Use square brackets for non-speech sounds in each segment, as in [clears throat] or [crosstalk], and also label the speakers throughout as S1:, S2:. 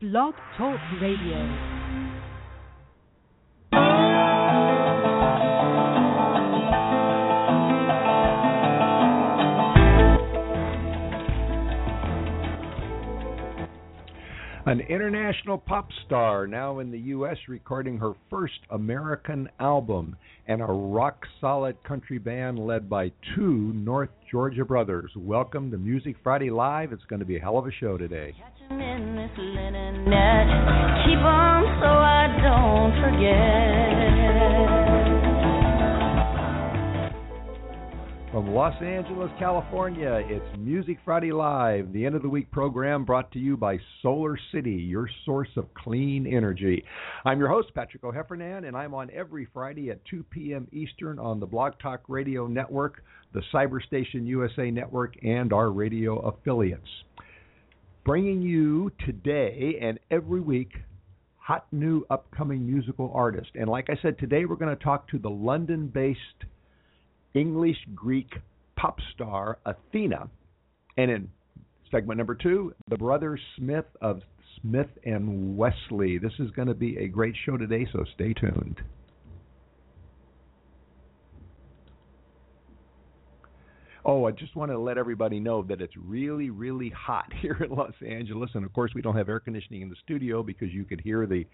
S1: Blog Talk Radio.
S2: An international pop star now in the U.S. recording her first American album, and a rock solid country band led by two North Georgia brothers. Welcome to Music Friday Live. It's going to be a hell of a show today.
S3: Keep on so I don't forget.
S2: From Los Angeles, California, it's Music Friday Live, the end of the week program brought to you by Solar City, your source of clean energy. I'm your host, Patrick O'Heffernan, and I'm on every Friday at 2 p.m. Eastern on the Blog Talk Radio Network, the Cyberstation USA Network, and our radio affiliates. Bringing you today and every week hot new upcoming musical artists. And like I said, today we're going to talk to the London based English Greek pop star Athena. And in segment number two, the brothers Smith of Smith and Wesley. This is going to be a great show today, so stay tuned. Oh, I just want to let everybody know that it's really, really hot [laughs] here in Los Angeles. And of course, we don't have air conditioning in the studio because you could hear the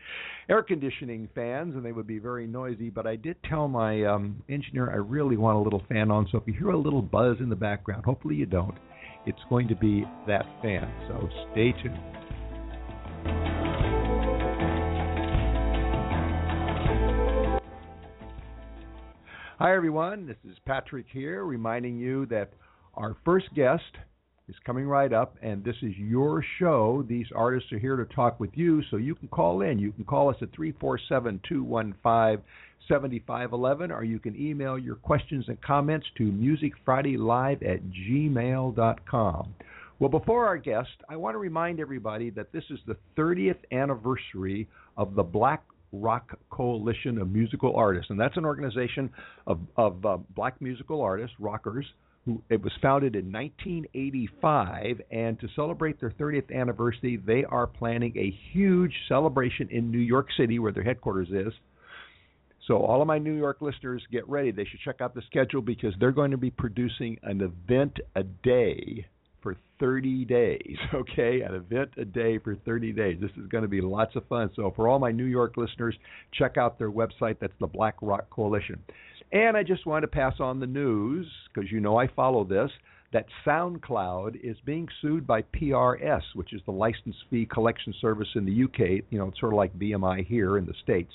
S2: air conditioning fans and they would be very noisy. But I did tell my um, engineer I really want a little fan on. So if you hear a little buzz in the background, hopefully you don't, it's going to be that fan. So stay tuned. Hi, everyone. This is Patrick here, reminding you that our first guest is coming right up, and this is your show. These artists are here to talk with you, so you can call in. You can call us at 347 215 7511, or you can email your questions and comments to musicfridaylive at gmail.com. Well, before our guest, I want to remind everybody that this is the 30th anniversary of the Black Rock Coalition of Musical Artists, and that's an organization of, of uh, black musical artists, rockers. Who, it was founded in 1985, and to celebrate their 30th anniversary, they are planning a huge celebration in New York City, where their headquarters is. So, all of my New York listeners, get ready. They should check out the schedule because they're going to be producing an event a day for 30 days, [laughs] okay? An event a day for 30 days. This is going to be lots of fun. So, for all my New York listeners, check out their website. That's the Black Rock Coalition. And I just want to pass on the news, because you know I follow this, that SoundCloud is being sued by PRS, which is the license fee collection service in the UK. You know, it's sort of like BMI here in the States.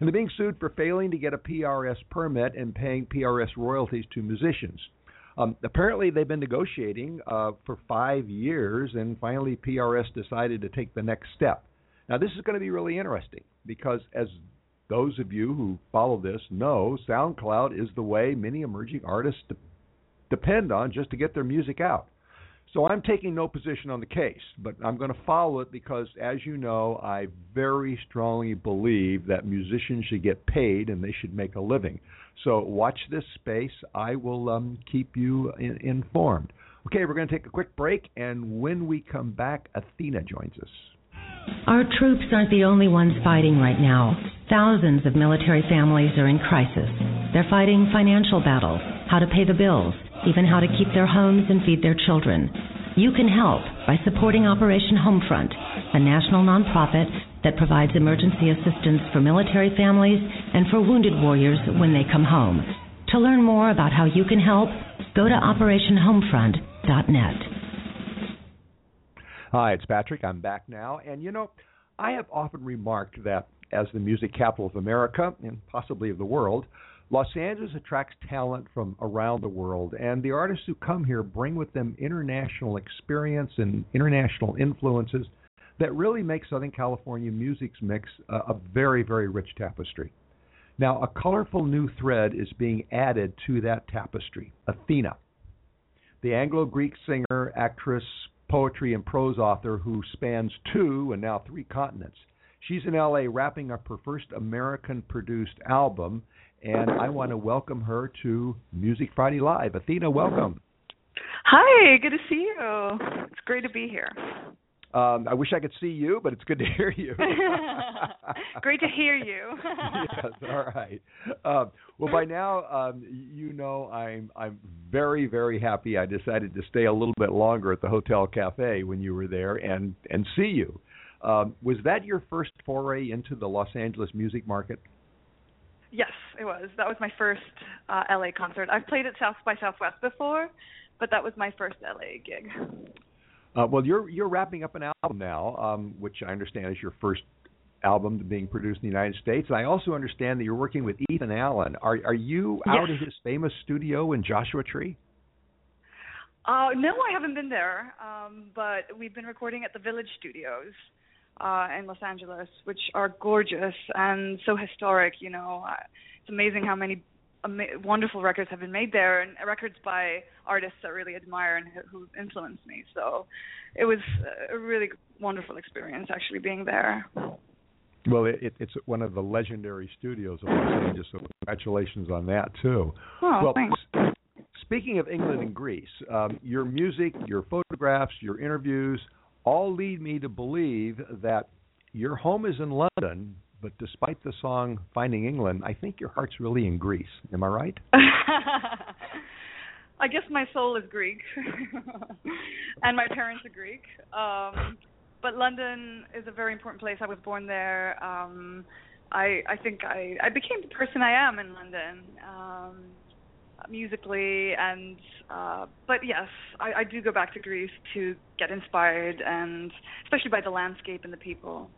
S2: And they're being sued for failing to get a PRS permit and paying PRS royalties to musicians. Um, apparently, they've been negotiating uh, for five years, and finally, PRS decided to take the next step. Now, this is going to be really interesting because, as those of you who follow this know, SoundCloud is the way many emerging artists de- depend on just to get their music out. So I'm taking no position on the case, but I'm going to follow it because, as you know, I very strongly believe that musicians should get paid and they should make a living. So watch this space. I will um, keep you in- informed. Okay, we're going to take a quick break, and when we come back, Athena joins us.
S4: Our troops aren't the only ones fighting right now. Thousands of military families are in crisis. They're fighting financial battles, how to pay the bills, even how to keep their homes and feed their children. You can help by supporting Operation Homefront, a national nonprofit that provides emergency assistance for military families and for wounded warriors when they come home. To learn more about how you can help, go to operationhomefront.net.
S2: Hi, it's Patrick. I'm back now. And you know, I have often remarked that as the music capital of America and possibly of the world, Los Angeles attracts talent from around the world, and the artists who come here bring with them international experience and international influences that really make Southern California music's mix a, a very, very rich tapestry. Now, a colorful new thread is being added to that tapestry Athena, the Anglo Greek singer, actress, poetry, and prose author who spans two and now three continents. She's in LA wrapping up her first American produced album, and I want to welcome her to Music Friday Live. Athena, welcome.
S5: Hi, good to see you. It's great to be here.
S2: Um, I wish I could see you, but it's good to [laughs] hear you. [laughs]
S5: Great to hear you. [laughs]
S2: yes, all right. Um, well, by now, um, you know I'm I'm very very happy. I decided to stay a little bit longer at the Hotel Cafe when you were there and and see you. Um, was that your first foray into the Los Angeles music market?
S5: Yes, it was. That was my first uh, LA concert. I've played at South by Southwest before, but that was my first LA gig.
S2: Uh, well, you're you're wrapping up an album now, um, which I understand is your first album being produced in the United States. And I also understand that you're working with Ethan Allen. Are are you
S5: yes.
S2: out in his famous studio in Joshua Tree?
S5: Uh, no, I haven't been there, um, but we've been recording at the Village Studios uh, in Los Angeles, which are gorgeous and so historic. You know, uh, it's amazing how many ama- wonderful records have been made there, and records by artists I really admire and who, who influenced me. So, it was a really wonderful experience actually being there.
S2: Well, it, it's one of the legendary studios of Los Angeles, so congratulations on that too.
S5: Oh,
S2: well,
S5: thanks.
S2: Speaking of England and Greece, um, your music, your photographs, your interviews all lead me to believe that your home is in London, but despite the song Finding England, I think your heart's really in Greece. Am I right? [laughs]
S5: I guess my soul is Greek, [laughs] and my parents are Greek. Um, but London is a very important place. I was born there. Um, I I think I I became the person I am in London. Um, musically and uh but yes I, I do go back to greece to get inspired and especially by the landscape and the people.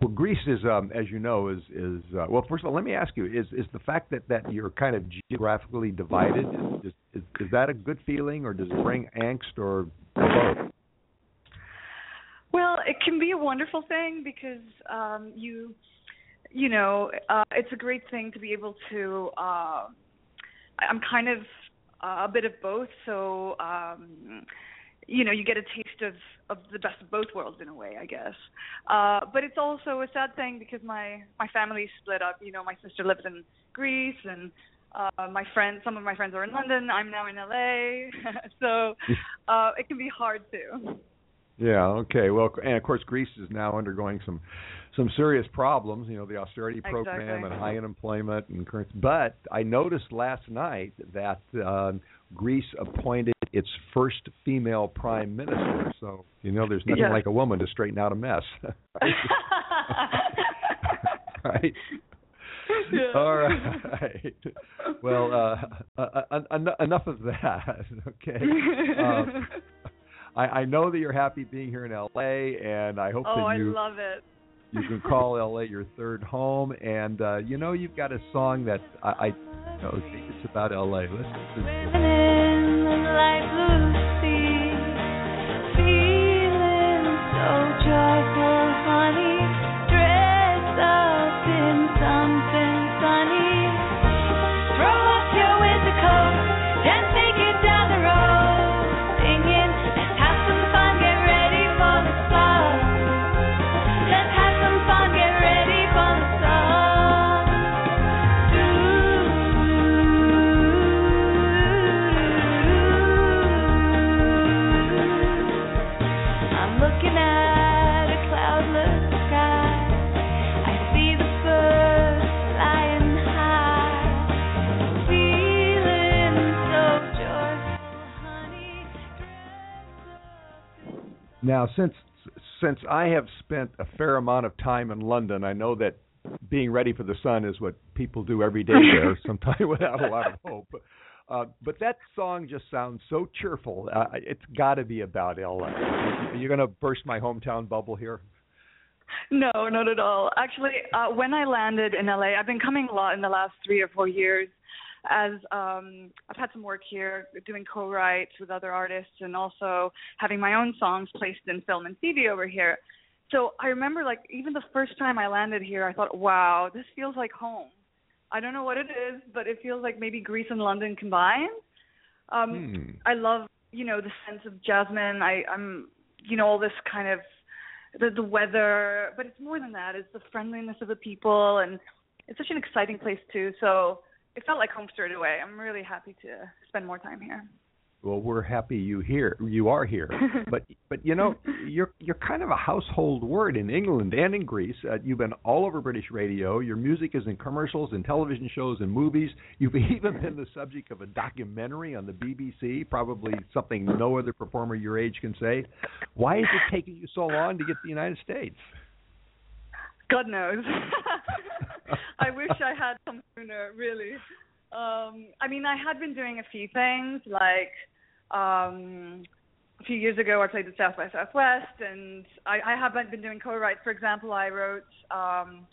S2: Well greece is um as you know is is uh, well first of all let me ask you is is the fact that that you're kind of geographically divided is is, is that a good feeling or does it bring angst or both?
S5: Well it can be a wonderful thing because um you you know, uh, it's a great thing to be able to. Uh, I'm kind of uh, a bit of both, so um, you know, you get a taste of of the best of both worlds in a way, I guess. Uh, but it's also a sad thing because my my family split up. You know, my sister lives in Greece, and uh, my friends, some of my friends are in London. I'm now in LA, [laughs] so uh, it can be hard too.
S2: Yeah. Okay. Well, and of course, Greece is now undergoing some some serious problems. You know, the austerity program
S5: exactly.
S2: and high unemployment and current. But I noticed last night that uh, Greece appointed its first female prime minister. So you know, there's nothing
S5: Yeah.
S2: like a woman to straighten out a mess. [laughs] [laughs] right.
S5: Yeah.
S2: All right. Well, uh, uh, uh, en- enough of that. [laughs] okay. Um, I, I know that you're happy being here in LA, and I hope
S5: oh,
S2: that
S5: I love it.
S2: You can call LA your third home. And uh, you know, you've got a song that I, I you know, think it's about LA. Listen to
S3: Swimming
S2: Now, since since I have spent a fair amount of time in London, I know that being ready for the sun is what people do every day there, [laughs] sometimes without a lot of hope. Uh, but that song just sounds so cheerful. Uh, it's got to be about LA. You're you going to burst my hometown bubble here?
S5: No, not at all. Actually, uh, when I landed in LA, I've been coming a lot in the last three or four years. As um, I've had some work here doing co-writes with other artists, and also having my own songs placed in film and TV over here. So I remember, like, even the first time I landed here, I thought, "Wow, this feels like home." I don't know what it is, but it feels like maybe Greece and London combined. Um,
S2: Hmm.
S5: I love, you know, the sense of jasmine. I, I'm, you know, all this kind of the the weather, but it's more than that. It's the friendliness of the people, and it's such an exciting place too. So it felt like home straight away. I'm really happy to spend more time here.
S2: Well, we're happy you here. You are here, [laughs] but but you know you're you're kind of a household word in England and in Greece. Uh, you've been all over British radio. Your music is in commercials, in television shows, and movies. You've [laughs] even been the subject of a documentary on the BBC. Probably something no other performer your age can say. Why is it taking you so long to get to the United States?
S5: God knows. [laughs] I wish I had come sooner, really. Um, I mean, I had been doing a few things, like um, a few years ago, I played at South by Southwest, and I, I haven't been doing co-writes. For example, I wrote. Um,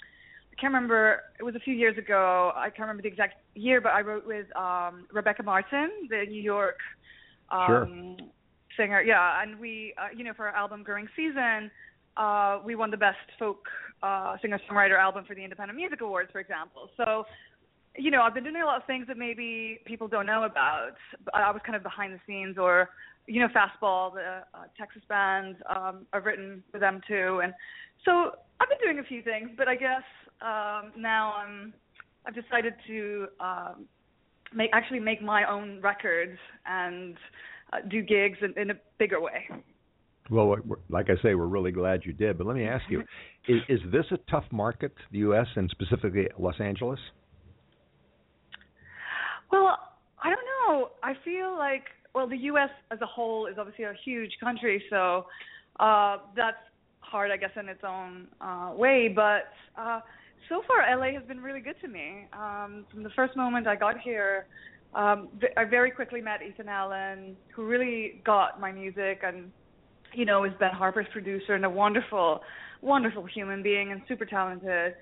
S5: I can't remember. It was a few years ago. I can't remember the exact year, but I wrote with um, Rebecca Martin, the New York um,
S2: Sure.
S5: singer. Yeah, and we, uh, you know, for our album Growing Season, uh, we won the best folk uh, singer-songwriter album for the Independent Music Awards, for example. So you know, I've been doing a lot of things that maybe people don't know about. I was kind of behind the scenes, or you know, Fastball, the uh, Texas band. Um, I've written for them too, and so I've been doing a few things. But I guess um, now I'm, I've decided to um, make actually make my own records and uh, do gigs in, in a bigger way.
S2: Well, like I say, we're really glad you did. But let me ask you: [laughs] is, is this a tough market, the U.S. and specifically Los Angeles?
S5: Well, I don't know. I feel like well, the U.S. as a whole is obviously a huge country, so uh, that's hard, I guess, in its own uh, way. But uh, so far, LA has been really good to me. Um, from the first moment I got here, um, I very quickly met Ethan Allen, who really got my music and you know is Ben Harper's producer and a wonderful, wonderful human being and super talented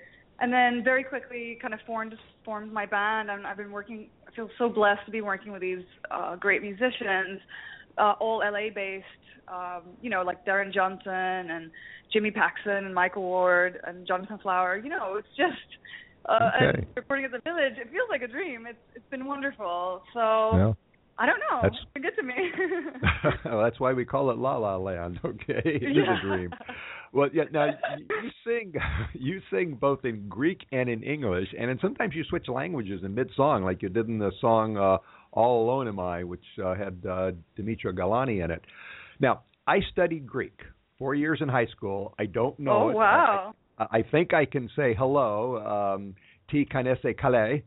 S5: and then very quickly kind of formed formed my band and I've been working I feel so blessed to be working with these uh great musicians uh all LA based um you know like Darren Johnson and Jimmie Paxson and Michael Ward and Jonathan Flower you know it's just uh
S2: Okay.
S5: recording at the village it feels like a dream it's it's been wonderful so
S2: No.
S5: I don't know
S2: That's-
S5: it's good to me [laughs] [laughs]
S2: that's why we call it La La Land. [laughs] Okay, it is
S5: Yeah.
S2: a dream. Well, yeah. Now you sing, you sing both in Greek and in English, and then sometimes you switch languages in mid-song, like you did in the song uh, "All Alone Am I," which uh, had uh, Dimitra Galani in it. Now, I studied Greek four years in high school. I don't know.
S5: oh
S2: it.
S5: wow
S2: I, I think I can say hello. Um, T kanese kale.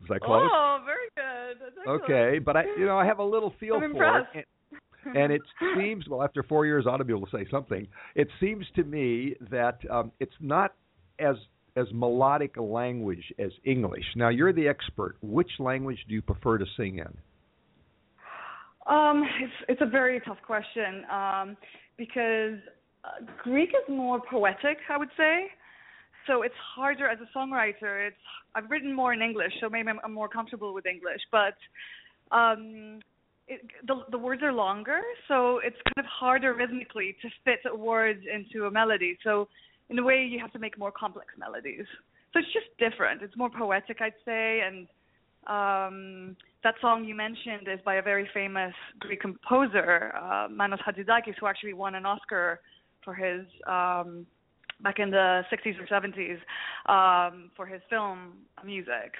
S2: Was that close?
S5: oh very good.
S2: Okay, but I, you know, I have a little feel
S5: I'm
S2: for
S5: impressed.
S2: it, and, and it seems well after four years, I ought to be able to say something. It seems to me that um, it's not as as melodic a language as English. Now, you're the expert. Which language do you prefer to sing in?
S5: Um, it's it's a very tough question um, because uh, Greek is more poetic, I would say. So it's harder as a songwriter. It's I've written more in English, so maybe I'm, I'm more comfortable with English. But um, it, the the words are longer, so it's kind of harder rhythmically to fit words into a melody. So in a way, you have to make more complex melodies. So it's just different. It's more poetic, I'd say, and um, that song you mentioned is by a very famous Greek composer, uh, Manos Hatzidakis, who actually won an Oscar for his um, back in the 60s or 70s um, for his film music.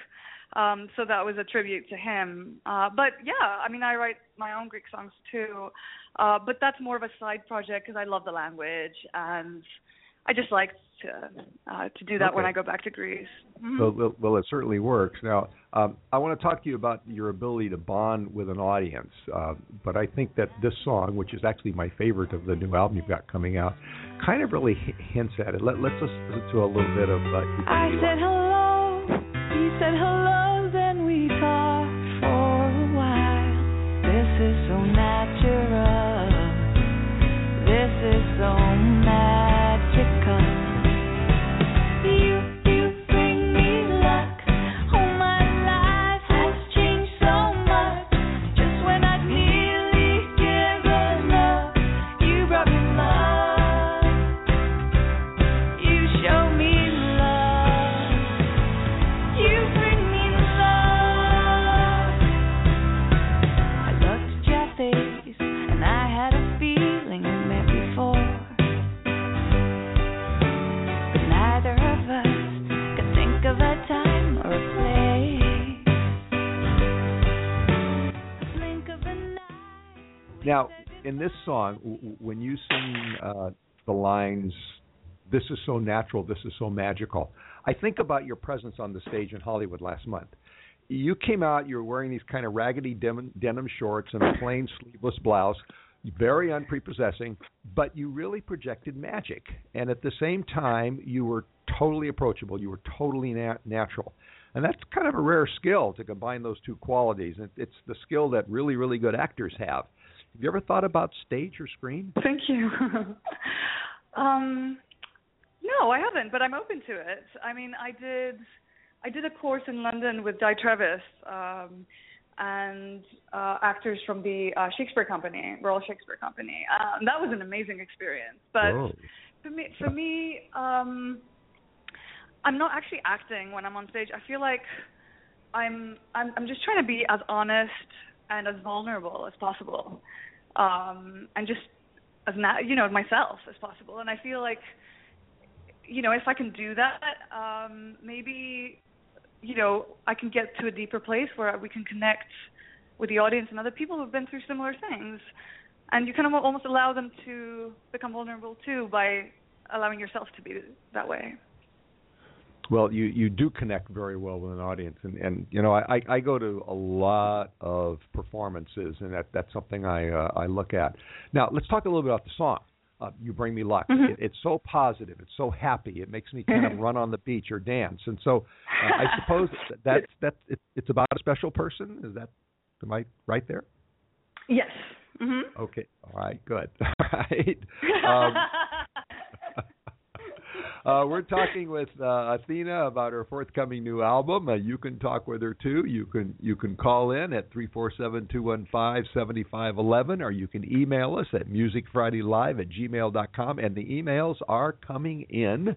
S5: Um, so that was a tribute to him. Uh, but yeah, I mean, I write my own Greek songs too, uh, but that's more of a side project because I love the language and I just like to uh, to do that when I go back to Greece. Mhm.
S2: Well, well, well, it certainly works. Now, um, I want to talk to you about your ability to bond with an audience. Uh, but I think that this song, which is actually my favorite of the new album you've got coming out, kind of really hints at it. Let, let's listen to a little bit of. Uh,
S3: I said hello, he said hello,
S2: Now, in this song, w- when you sing uh, the lines, "This is so natural, this is so magical," I think about your presence on the stage in Hollywood last month. You came out, you were wearing these kind of raggedy denim, denim shorts and a plain sleeveless blouse, very unprepossessing, but you really projected magic. And at the same time, you were totally approachable. You were totally nat- natural. And that's kind of a rare skill to combine those two qualities. It, it's the skill that really, really good actors have. Have you ever thought about stage or screen?
S5: Thank you. [laughs] um, no, I haven't, but I'm open to it. I mean, I did I did a course in London with Di Trevis um, and uh, actors from the uh, Shakespeare Company, Royal Shakespeare Company. Um, that was an amazing experience. But
S2: Whoa.
S5: for me, for me, um, I'm not actually acting when I'm on stage. I feel like I'm I'm, I'm just trying to be as honest and as vulnerable as possible, um, and just as na- you know myself as possible. And I feel like you know if I can do that, um, maybe you know I can get to a deeper place where we can connect with the audience and other people who've been through similar things, and you kind of almost allow them to become vulnerable too by allowing yourself to be that way.
S2: Well, you you do connect very well with an audience, and and you know I I go to a lot of performances, and that that's something I uh, I look at. Now let's talk a little bit about the song. Uh, you bring me luck.
S5: Mhm.
S2: It, it's so positive. It's so happy. It makes me kind of [laughs] run on the beach or dance. And so uh, I suppose that that's that's it, it's about a special person. Is that am I right there?
S5: Yes. Mhm.
S2: Okay. All right. Good. [laughs] All right. Um, [laughs] Uh, we're talking with uh, Athena about her forthcoming new album. Uh, you can talk with her too. You can you can call in at three four seven two one five seventy five eleven, or you can email us at musicfridaylive at gmail dot com. And the emails are coming in.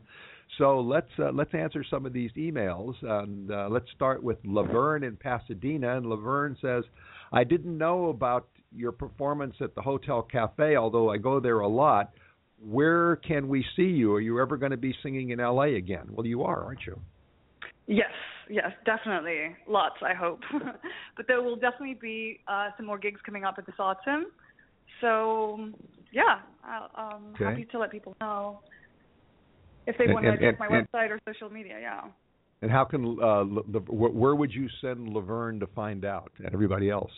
S2: So let's uh, let's answer some of these emails. And uh, let's start with Laverne in Pasadena. And Laverne says, "I didn't know about your performance at the Hotel Cafe, although I go there a lot." Where can we see you? Are you ever going to be singing in LA again? Well, you are, aren't you?
S5: Yes, yes, definitely. Lots, I hope. [laughs] but there will definitely be uh, some more gigs coming up at this autumn. So, yeah, I'm um,
S2: Okay.
S5: happy to let people know if they
S2: And-
S5: want to check my
S2: and-
S5: website or social media. Yeah.
S2: And how can uh, the, where would you send Laverne to find out and everybody else?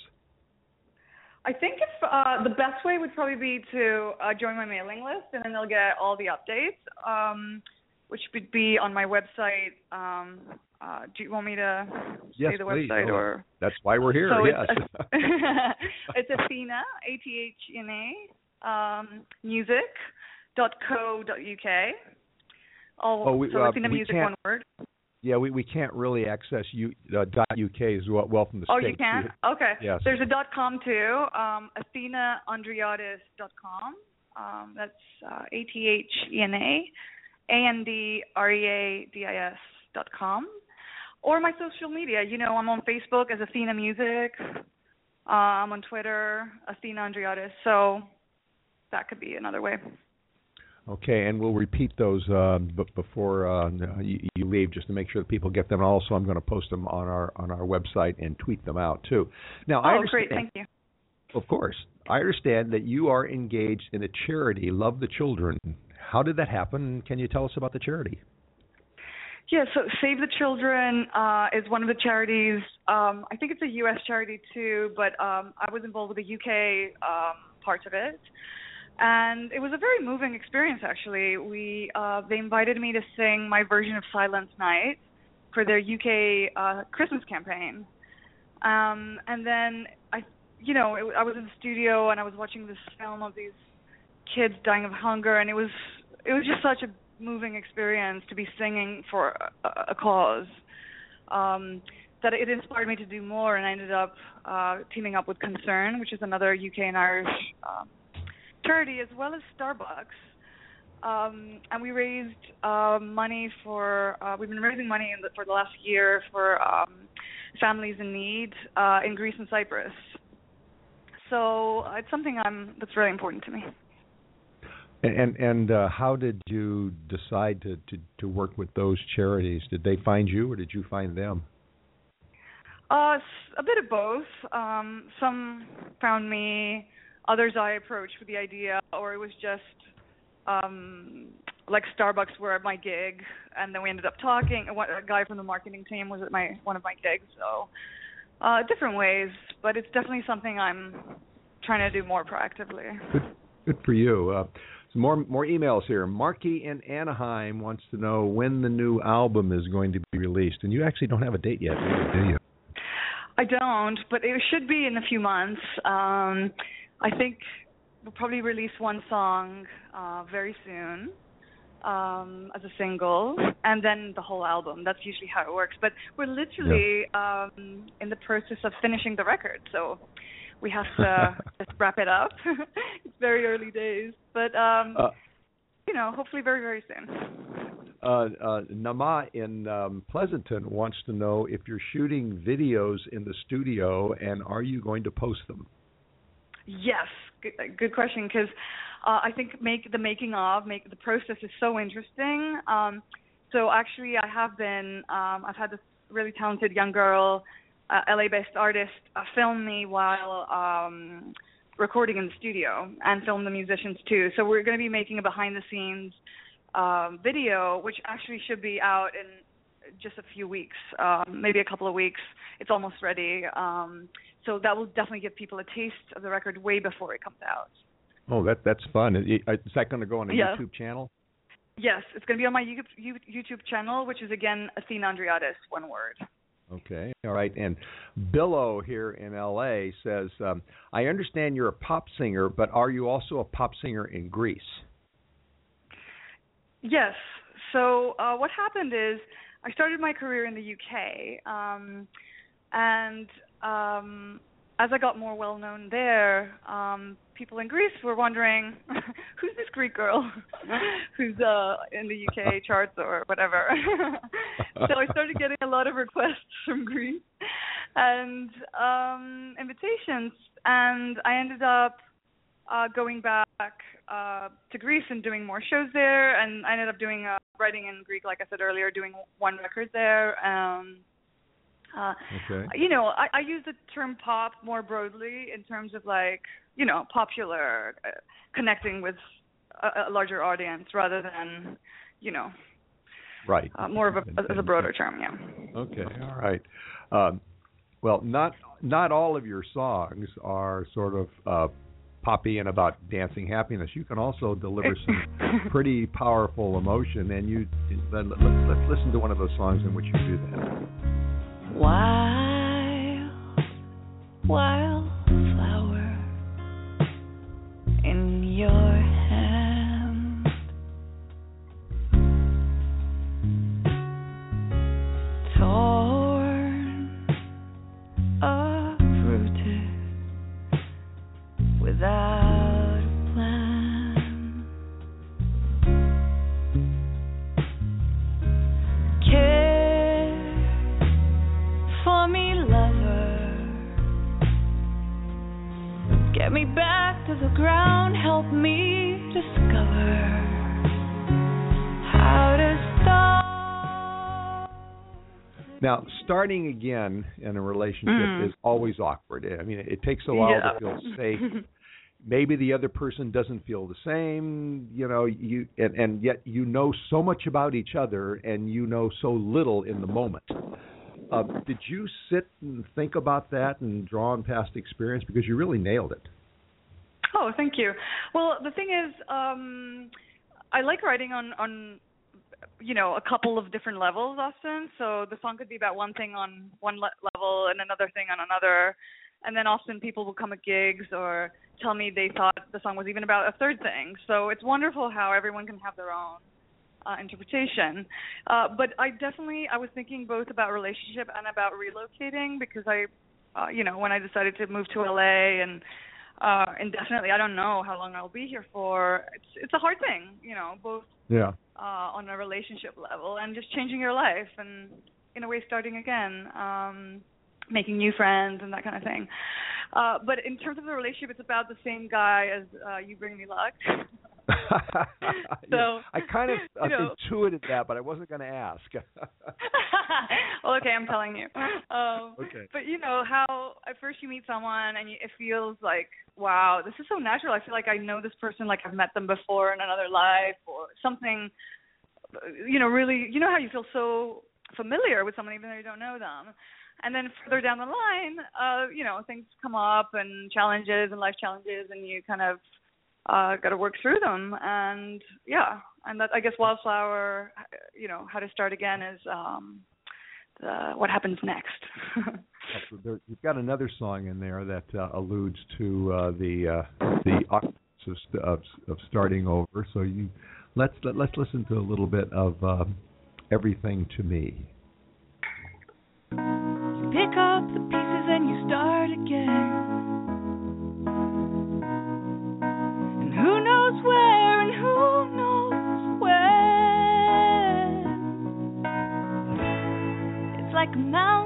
S5: I think if uh, the best way would probably be to uh, join my mailing list, and then they'll get all the updates, um, which would be on my website. Um, uh, do you want me to
S2: Yes,
S5: say the
S2: please.
S5: website
S2: Oh,
S5: or?
S2: That's why we're here.
S5: So
S2: yes.
S5: it's, [laughs] it's Athena, A T H N A, um, music dot co dot uk. All,
S2: Oh, we-
S5: so
S2: uh,
S5: Athena music one word.
S2: Yeah, we we can't really access you uh, .uk as well, well from the
S5: Oh,
S2: states.
S5: you can? Okay.
S2: Yes.
S5: There's a dot com too. Um, AthenaAndreadis.com. Um, that's uh, A T H E N A A N D R E A D I S dot com. Or my social media. You know, I'm on Facebook as Athena Music. Uh, I'm on Twitter, Athena Andreadis. So that could be another way.
S2: Okay, and we'll repeat those uh, b- before uh, you, you leave, just to make sure that people get them. Also, I'm going to post them on our on our website and tweet them out too. Now, I
S5: oh,
S2: understand,
S5: great. Thank you.
S2: Of course, I understand that you are engaged in a charity, Love the Children. How did that happen? Can you tell us about the charity?
S5: Yeah, so Save the Children uh, is one of the charities. Um, I think it's a U.S. charity too, but um, I was involved with the UK um, part of it, and it was a very moving experience. Actually, we uh, they invited me to sing my version of Silent Night for their UK uh, Christmas campaign, um, and then I, you know, it, I was in the studio and I was watching this film of these kids dying of hunger, and it was it was just such a moving experience to be singing for a, a cause um, that it inspired me to do more, and I ended up uh, teaming up with Concern, which is another UK and Irish um, charity, as well as Starbucks. Um, and we raised uh, money for. Uh, we've been raising money in the, for the last year for um, families in need uh, in Greece and Cyprus. So uh, it's something I'm that's really important to me.
S2: And and, uh, how did you decide to, to to work with those charities? Did they find you, or did you find them?
S5: Uh, a bit of both. Um, some found me. Others I approached with the idea, or it was just um like Starbucks were at my gig, and then we ended up talking. A guy from the marketing team was at my one of my gigs, so uh, different ways. But it's definitely something I'm trying to do more proactively.
S2: Good, good for you. Uh, some more more emails here. Marky in Anaheim wants to know when the new album is going to be released, and you actually don't have a date yet, do you?
S5: I don't, but it should be in a few months. Um, I think we'll probably release one song uh, very soon um, as a single, and then the whole album. That's usually how it works. But we're literally yeah. um, in the process of finishing the record, so we have to [laughs] just wrap it up. [laughs] it's very early days, but um, uh, you know, hopefully very very soon.
S2: Uh, uh, Nama in um, Pleasanton wants to know if you're shooting videos in the studio, and are you going to post them?
S5: Yes, good, good question. Because uh, I think make the making of make the process is so interesting. Um, so actually, I have been um, I've had this really talented young girl uh, LA-based artist uh, film me while um, recording in the studio and film the musicians too. So we're going to be making a behind-the-scenes um, video, which actually should be out in just a few weeks, um, maybe a couple of weeks. It's almost ready. Um, so that will definitely give people a taste of the record way before it comes out.
S2: Oh, that that's fun. Is that going to go on a yeah. YouTube channel?
S5: Yes, it's going to be on my YouTube channel, which is again Athena Andreadis, one word.
S2: Okay, all right. And Billow here in LA says, um, I understand you're a pop singer, but are you also a pop singer in Greece?
S5: Yes. So uh, what happened is I started my career in the UK, um, and um, as I got more well known there, um, people in Greece were wondering, [laughs] who's this Greek girl [laughs] who's uh, in the UK [laughs] charts or whatever. so I started getting a lot of requests from Greece and um, invitations, and I ended up uh, going back uh, to Greece and doing more shows there, and I ended up doing uh, writing in Greek, like I said earlier, doing one record there. Um, uh, okay. You know, I, I use the term pop more broadly in terms of like, you know, popular, uh, connecting with a, a larger audience rather than, you know,
S2: right,
S5: uh, more of a as a broader term. Yeah.
S2: Okay. All right. Um, well, not not all of your songs are sort of uh, poppy and about dancing happiness. You can also deliver some [laughs] pretty powerful emotion, and you then let's, let's listen to one of those songs in which you do that.
S3: Wild, wildflower in your
S2: Now, starting again in a relationship mm. is always awkward. I mean, it takes a while
S5: yeah.
S2: to feel safe. [laughs] Maybe the other person doesn't feel the same, you know, you and, and yet you know so much about each other and you know so little in the moment. Uh, did you sit and think about that and draw on past experience because you really nailed it?
S5: Oh, thank you. Well, the thing is, um, I like writing on on you know a couple of different levels often. So the song could be about one thing on one le- level and another thing on another, and then often people will come at gigs or tell me they thought the song was even about a third thing. So it's wonderful how everyone can have their own uh, interpretation. Uh, but I definitely I was thinking both about relationship and about relocating because I, uh, you know, when I decided to move to LA and uh indefinitely. I don't know how long I'll be here for. It's it's a hard thing, you know, both
S2: yeah.
S5: uh on a relationship level and just changing your life and in a way starting again, um making new friends and that kind of thing. Uh but in terms of the relationship it's about the same guy as uh You Bring Me Luck. [laughs] [laughs] so
S2: I kind of
S5: you know.
S2: intuited that, but I wasn't going to ask. [laughs]
S5: well, okay, I'm telling you. Um,
S2: Okay.
S5: But you know how at first you meet someone and you, it feels like, wow, this is so natural. I feel like I know this person, like I've met them before in another life or something. You know, really, you know how you feel so familiar with someone even though you don't know them. And then further down the line, uh, you know, things come up and challenges and life challenges, and you kind of uh got to work through them and yeah and that i guess wildflower you know how to start again is um the what happens next [laughs]
S2: There, you've got another song in there that uh, alludes to uh, the uh, the awkwardness of, of of starting over. So you let's let, let's listen to a little bit of um, everything to me.
S3: You pick up the pieces and you start again. Knows where and who knows when. It's like a mountain,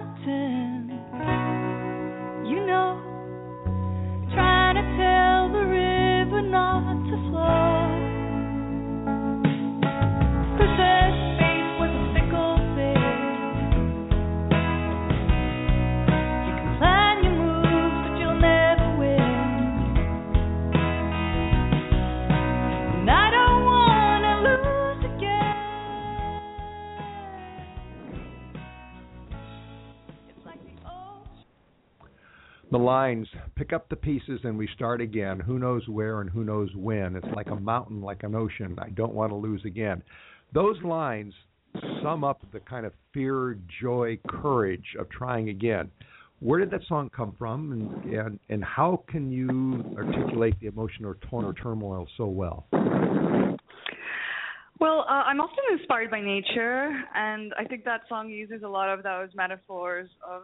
S2: Lines pick up the pieces and we start again. Who knows where and who knows when? It's like a mountain, like an ocean. I don't want to lose again. Those lines sum up the kind of fear, joy, courage of trying again. Where did that song come from, and and, and how can you articulate the emotion or tone or turmoil so well?
S5: well uh, i'm often inspired by nature and i think that song uses a lot of those metaphors of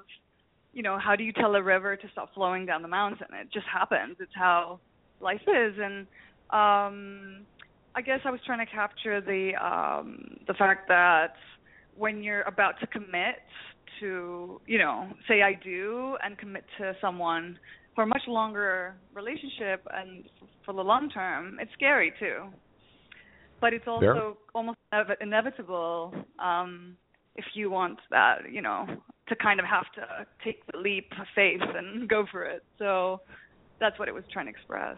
S5: you know how do you tell a river to stop flowing down the mountain? It just happens. It's how life is. And um i guess i was trying to capture the um the fact that when you're about to commit to you know say i do and commit to someone for a much longer relationship and for the long term it's scary too. But it's also
S2: Fair.
S5: almost inev- inevitable um if you want that you know to kind of have to take the leap of faith and [laughs] go for it so that's what it was trying to express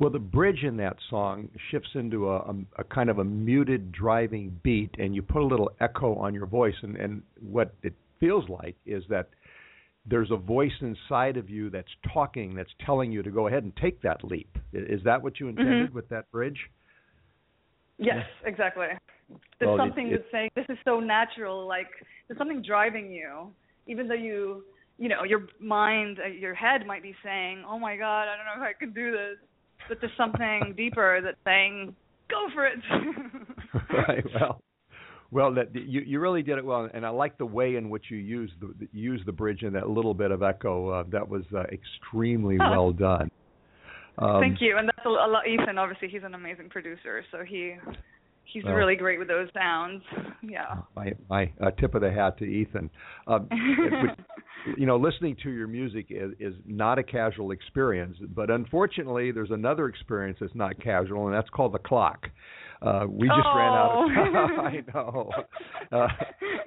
S2: Well, the bridge in that song shifts into a, a, a kind of a muted driving beat, and you put a little echo on your voice, and, and what it feels like is that there's a voice inside of you that's talking, that's telling you to go ahead and take that leap. Is that what you intended
S5: Mhm.
S2: with that bridge?
S5: Yes exactly there's
S2: Well,
S5: something
S2: it-
S5: that's saying this is so natural like there's something driving you even though you you know your mind uh, your head might be saying oh my god i don't know if i can do this but there's something deeper that's saying go for it [laughs] [laughs]
S2: right. Well, well, that you you really did it well, and I like the way in which you used the used the bridge and that little bit of echo. Uh, that was uh, extremely
S5: Oh.
S2: well done. Um,
S5: Thank you, and that's a, a lot. Ethan, obviously, he's an amazing producer, so he he's
S2: Well.
S5: really great with those sounds. Yeah.
S2: my my uh, tip of the hat to Ethan. Um, [laughs] you know, listening to your music is, is not a casual experience, but unfortunately, there's another experience that's not casual, and that's called the clock. Uh, we just ran out of
S5: Oh. [laughs]
S2: I know. Uh,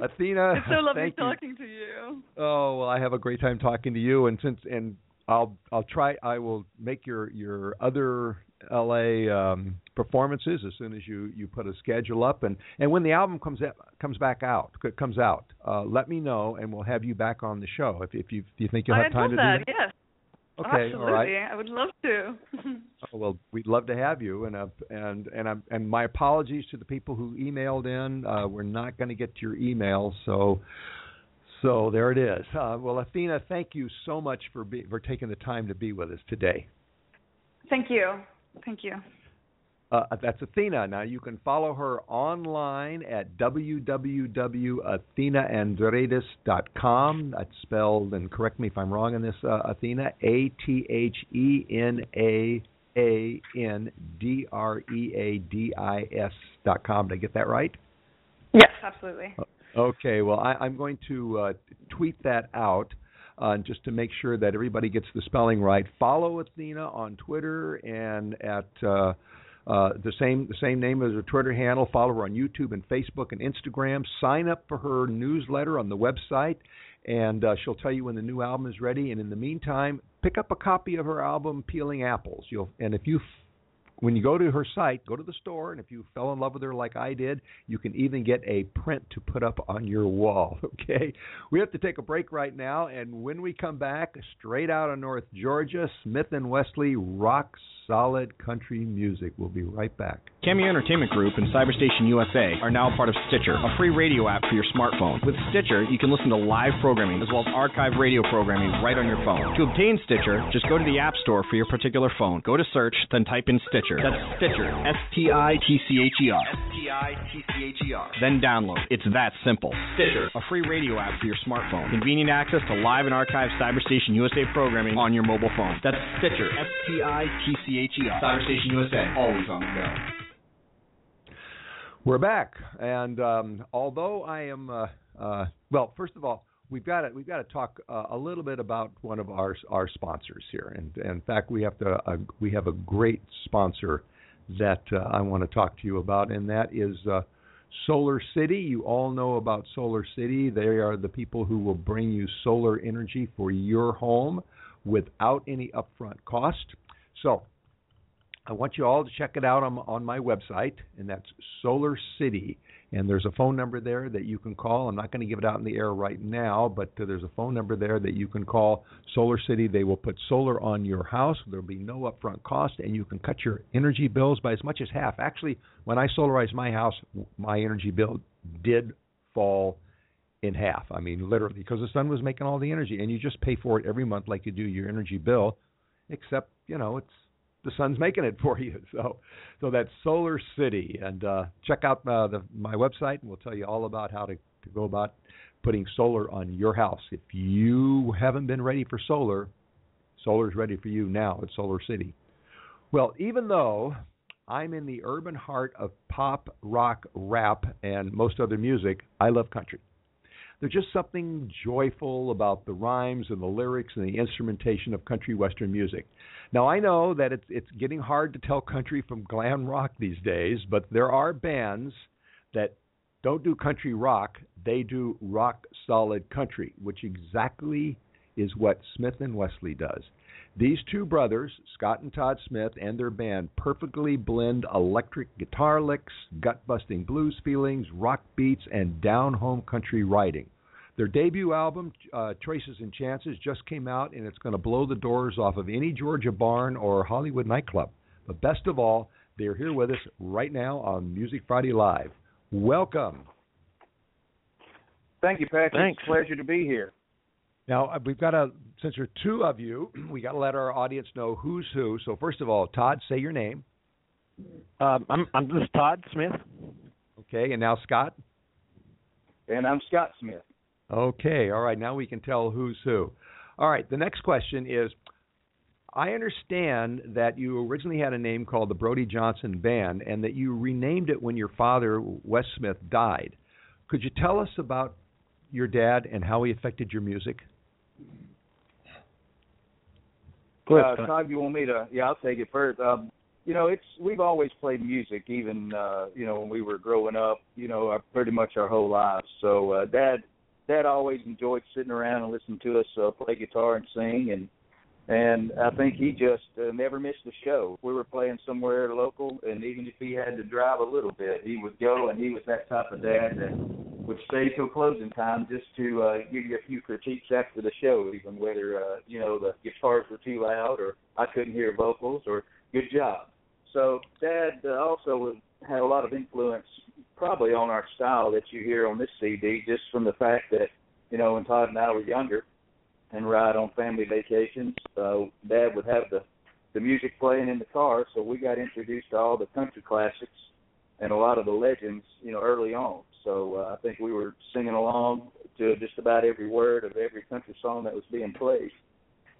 S2: Athena,
S5: it's so lovely
S2: thank you.
S5: talking to you.
S2: Oh well, I have a great time talking to you, and since and I'll I'll try. I will make your your other LA um, performances as soon as you you put a schedule up, and and when the album comes out, comes back out comes out, uh, let me know, and we'll have you back on the show if if you if you think you'll have
S5: I'd
S2: time to
S5: that.
S2: do
S5: Yes.
S2: Okay,
S5: Absolutely.
S2: all right.
S5: I would love to. [laughs]
S2: Oh, well, we'd love to have you, and uh, and and I'm, and my apologies to the people who emailed in. Uh, we're not going to get to your email, so so there it is. Uh, well, Athena, thank you so much for be, for taking the time to be with us today.
S5: Thank you. Thank you.
S2: Uh, that's Athena. Now you can follow her online at www.athenaandreadis.com. That's spelled, and correct me if I'm wrong on this, uh, Athena, A T H E N A A N D R E A D I S dot com. Did I get that right?
S5: Yes, absolutely.
S2: Okay, well, I, I'm going to uh, tweet that out uh, just to make sure that everybody gets the spelling right. Follow Athena on Twitter and at uh, Uh, the same the same name as her Twitter handle. Follow her on YouTube and Facebook and Instagram. Sign up for her newsletter on the website, and uh, she'll tell you when the new album is ready. And in the meantime, pick up a copy of her album Peeling Apples. You'll and if you when you go to her site, go to the store, and if you fell in love with her like I did, you can even get a print to put up on your wall. [laughs] Okay, we have to take a break right now, and when we come back, straight out of North Georgia, Smith and Wesley rock solid country music. We'll be right back.
S6: Cameo Entertainment Group and Cyberstation USA are now part of Stitcher, a free radio app for your smartphone. With Stitcher, you can listen to live programming as well as archive radio programming right on your phone. To obtain Stitcher, just go to the App Store for your particular phone. Go to search, then type in Stitcher. That's Stitcher. S T I T C H E R. S T I T C H E R. Then download. It's that simple. Stitcher, a free radio app for your smartphone. Convenient access to live and archived Cyberstation USA programming on your mobile phone. That's Stitcher. S T I T C H E R. Cyberstation USA. Always on the go.
S2: We're back, and um, although I am, uh, uh, well, first of all, we've got to we've got to talk uh, a little bit about one of our our sponsors here, and, and in fact, we have to uh, we have a great sponsor that uh, I want to talk to you about, and that is uh, Solar City. You all know about Solar City. They are the people who will bring you solar energy for your home without any upfront cost. So I want you all to check it out on, on my website, and that's Solar City. And there's a phone number there that you can call. I'm not going to give it out in the air right now, but uh, there's a phone number there that you can call Solar City. They will put solar on your house. There'll be no upfront cost, and you can cut your energy bills by as much as half. Actually, when I solarized my house, my energy bill did fall in half. I mean, literally, because the sun was making all the energy, and you just pay for it every month like you do your energy bill, except you know it's the sun's making it for [laughs] you. So, so that's Solar City, and uh, check out uh, the, my website, and we'll tell you all about how to, to go about putting solar on your house. If you haven't been ready for solar, solar's ready for you now at Solar City. Well, even though I'm in the urban heart of pop, rock, rap, and most other music, I love country. There's just something joyful about the rhymes and the lyrics and the instrumentation of country western music. Now I know that it's it's getting hard to tell country from glam rock these days, but there are bands that don't do country rock, they do rock solid country, which exactly is what Smith and Wesley does. These two brothers, Scott and Todd Smith, and their band perfectly blend electric guitar licks, gut busting blues feelings, rock beats, and down home country writing. Their debut album, uh, Choices and Chances, just came out, and it's going to blow the doors off of any Georgia barn or Hollywood nightclub. But best of all, they're here with us right now on Music Friday Live. Welcome.
S7: Thank you, Patrick.
S8: Thanks.
S7: It's a pleasure to be here.
S2: Now uh, we've got to, since there are two of you, [clears throat] we got to let our audience know who's who. So first of all, Todd, say your name.
S8: Um, I'm, I'm this Todd Smith.
S2: Okay, and now Scott.
S7: And I'm Scott Smith.
S2: Okay, all right. Now we can tell who's who. All right. The next question is. I understand that you originally had a name called the Brody Johnson Band, and that you renamed it when your father, Wes Smith, died. Could you tell us about your dad and how he affected your music?
S8: Go ahead,
S7: uh,
S8: Scott.
S7: Todd, you want me to? Yeah, I'll take it first. Um, you know, it's we've always played music, even uh, you know when we were growing up. You know, our, pretty much our whole lives. So, uh, Dad, Dad always enjoyed sitting around and listening to us uh, play guitar and sing, and and I think he just uh, never missed a show. We were playing somewhere local, and even if he had to drive a little bit, he would go, and he was that type of dad that would stay till closing time just to uh, give you a few critiques after the show, even whether uh, you know the guitars were too loud or I couldn't hear vocals or good job. So Dad uh, also had a lot of influence, probably on our style that you hear on this CD, just from the fact that you know when Todd and I were younger and ride on family vacations, uh, Dad would have the the music playing in the car, so we got introduced to all the country classics and a lot of the legends, you know, early on. So uh, I think we were singing along to just about every word of every country song that was being played.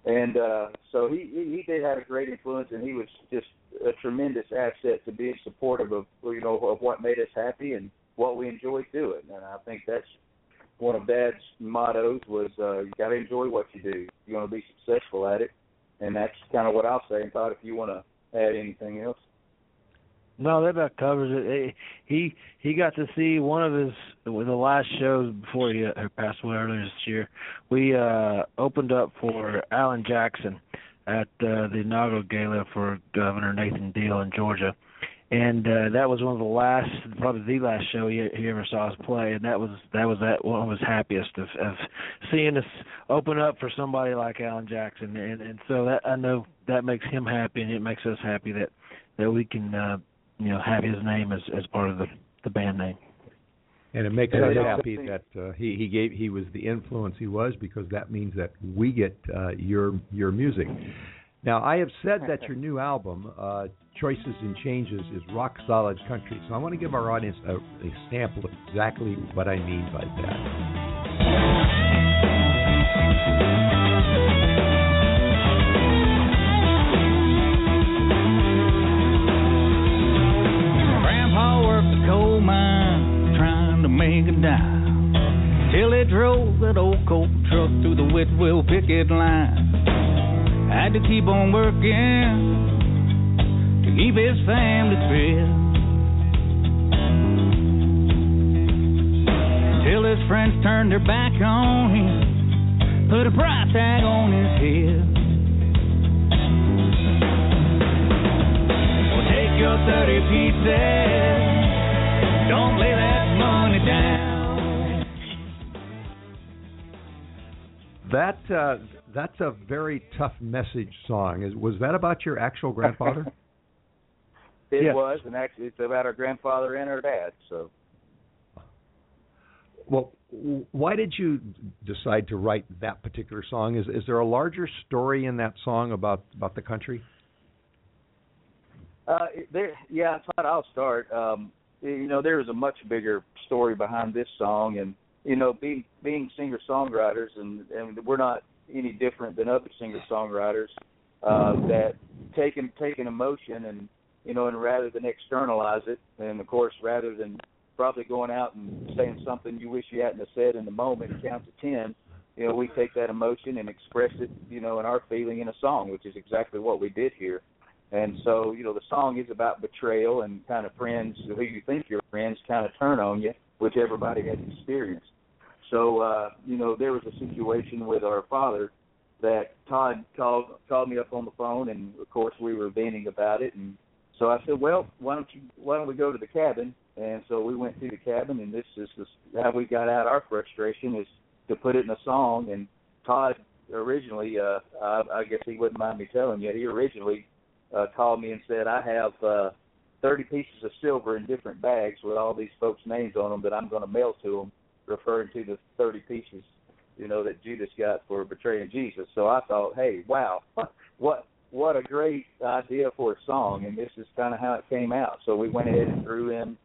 S7: And uh, so he, he he did have a great influence, and he was just a tremendous asset to being supportive of you know of what made us happy and what we enjoyed doing. And I think that's one of Dad's mottos was uh, you got to enjoy what you do. You're going to be successful at it, and that's kind of what I'll say. And Todd, if you want to add anything else.
S8: No, that about covers it. He he got to see one of his the last shows before he uh, passed away earlier this year. We uh opened up for Alan Jackson at uh, the inaugural gala for Governor Nathan Deal in Georgia, and uh, that was one of the last, probably the last show he, he ever saw us play, and that was that was that one his happiest of, of seeing us open up for somebody like Alan Jackson, and and so that I know that makes him happy, and it makes us happy that that we can uh, you know have his name as as part of the the band name.
S2: And it makes us happy that uh, he he gave he was the influence he was because that means that we get uh, your your music. Now I have said that your new album, uh, Choices and Chances, is rock solid country. So I want to give our audience a, a sample of exactly what I mean by that.
S9: The Whitwell picket line. Had to keep on working to keep his family fed. Till his friends turned their back on him, put a price tag on his head. Well, take your 30 pieces. Don't lay that money down.
S2: That uh, that's a very tough message song. Is was that about your actual grandfather? [laughs]
S7: It
S8: Yes.
S7: was, and actually, it's about our grandfather and our dad. So,
S2: well, why did you decide to write that particular song? Is is there a larger story in that song about about the country?
S7: uh, there, yeah, I thought I'll start. Um, you know, there is a much bigger story behind this song, and you know, being being singer songwriters, and and we're not any different than other singer songwriters uh, that take an emotion and you know, and rather than externalize it, and of course, rather than probably going out and saying something you wish you hadn't have said in the moment, count to ten. You know, we take that emotion and express it, you know, in our feeling in a song, which is exactly what we did here. And so, you know, the song is about betrayal and kind of friends who you think your friends kind of turn on you, which everybody has experienced. So, uh, you know, there was a situation with our father that Todd called called me up on the phone, and of course we were venting about it. And so I said, well, why don't you why don't we go to the cabin? And so we went to the cabin, and this is this, how we got out our frustration is to put it in a song. And Todd originally, uh, I, I guess he wouldn't mind me telling you, he originally uh, called me and said, I have uh, 30 pieces of silver in different bags with all these folks' names on them that I'm going to mail to them, referring to the 30 pieces, you know, that Judas got for betraying Jesus. So I thought, hey, wow, what what a great idea for a song, and this is kind of how it came out. So we went ahead and threw in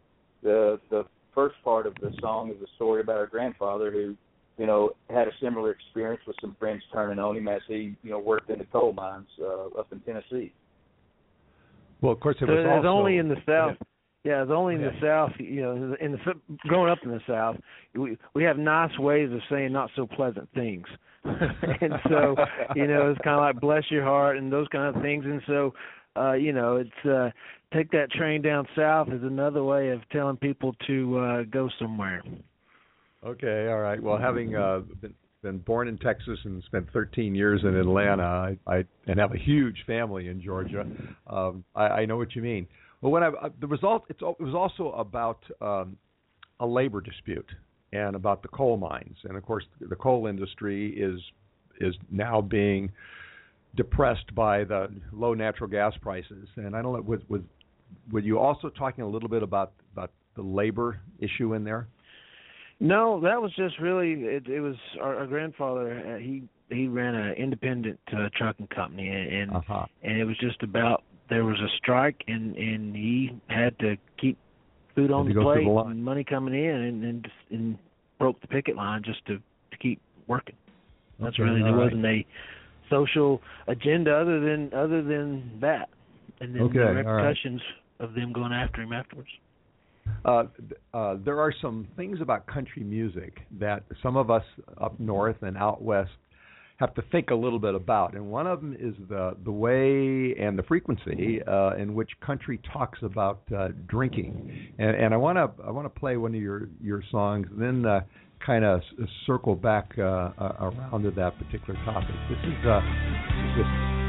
S7: the the first part of the song is a story about our grandfather who, you know, had a similar experience with some friends turning on him as he, you know, worked in the coal mines uh, up in Tennessee.
S2: Well, of course, it
S8: So
S2: was also
S8: only in the south. Yeah, it's only in the south. You know, in the growing up in the south, we we have nice ways of saying not so pleasant things, [laughs] and so you know it's kind of like bless your heart and those kind of things. And so, uh, you know, it's uh, take that train down south is another way of telling people to uh, go somewhere.
S2: Okay, all right. Well, having uh, been, been born in Texas and spent 13 years in Atlanta, I, I and have a huge family in Georgia. Um, I, I know what you mean. Well, when I uh, the result, it's, it was also about um, a labor dispute and about the coal mines, and of course, the coal industry is is now being depressed by the low natural gas prices. And I don't know, was was were you also talking a little bit about about the labor issue in there?
S8: No, that was just really it. It was our, our grandfather. Uh, he he ran an independent uh, trucking company, and and,
S2: Uh-huh.
S8: and it was just about there was a strike, and and he had to keep food on
S2: Had
S8: the plate
S2: the
S8: and money coming in, and and, just, and broke the picket line just to to keep working. That's
S2: Okay,
S8: really there
S2: right.
S8: wasn't a social agenda other than other than that, and then
S2: Okay,
S8: the
S2: all right.
S8: repercussions of them going after him afterwards.
S2: Uh, uh, there are some things about country music that some of us up north and out west have to think a little bit about, and one of them is the the way and the frequency uh, in which country talks about uh, drinking. And, and I want to I want to play one of your your songs, then uh, kind of circle back uh, around to that particular topic. This is uh, this
S9: It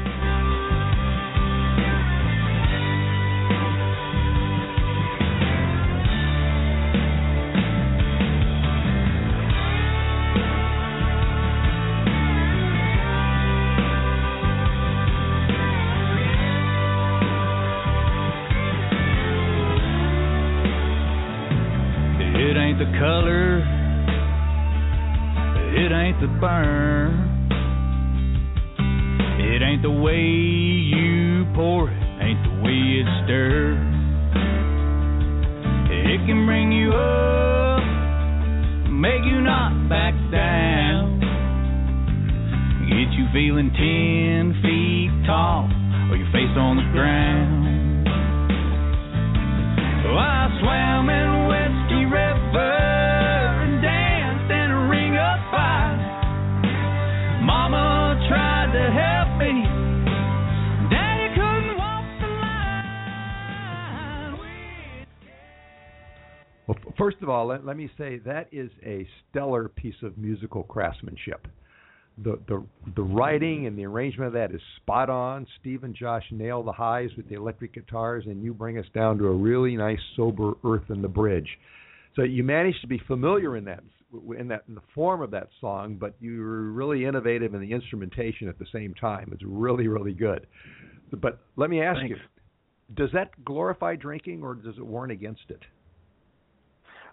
S2: that is a stellar piece of musical craftsmanship. The, the the writing and the arrangement of that is spot on. Steve and Josh nail the highs with the electric guitars, and you bring us down to a really nice sober earth in the bridge. So you managed to be familiar in that in that in the form of that song, but you were really innovative in the instrumentation at the same time. It's really really good. But let me ask
S8: Thanks.
S2: you, does that glorify drinking or does it warn against it?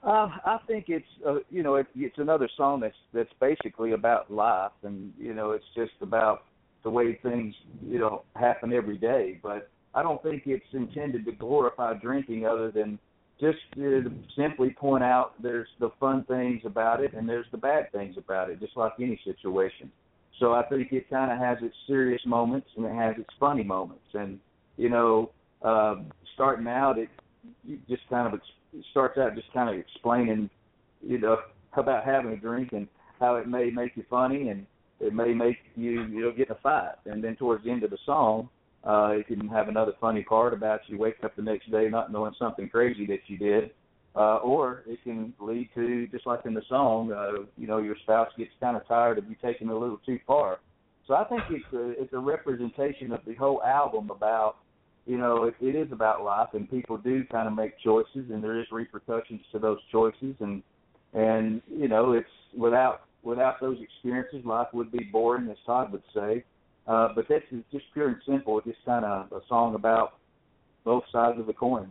S7: Uh, I think it's uh, you know it, it's another song that's that's basically about life, and you know it's just about the way things you know happen every day. But I don't think it's intended to glorify drinking, other than just to simply point out there's the fun things about it and there's the bad things about it, just like any situation. So I think it kind of has its serious moments and it has its funny moments, and you know, uh, starting out it you just kind of starts out just kind of explaining, you know, about having a drink and how it may make you funny and it may make you, you know, get in a fight. And then towards the end of the song, uh, it can have another funny part about you waking up the next day not knowing something crazy that you did. Uh, or it can lead to, just like in the song, uh, you know, your spouse gets kind of tired of you taking it a little too far. So I think it's a, it's a representation of the whole album about you know, it, it is about life, and people do kind of make choices, and there is repercussions to those choices, and and you know, it's without without those experiences, life would be boring, as Todd would say. Uh, but this is just pure and simple. It's just kind of a song about both sides of the coin.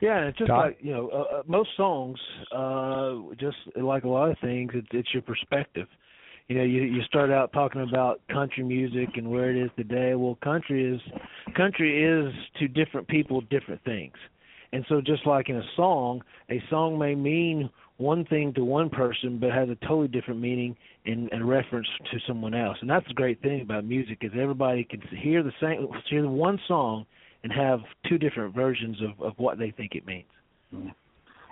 S8: Yeah, and it's just
S2: Todd?
S8: like you know, uh, uh, most songs, uh, just like a lot of things, it's, it's your perspective. You know, you you start out talking about country music and where it is today. Well, country is country is to different people different things, and so just like in a song, a song may mean one thing to one person, but has a totally different meaning in, in reference to someone else. And that's the great thing about music is everybody can hear the same hear one song and have two different versions of, of what they think it means.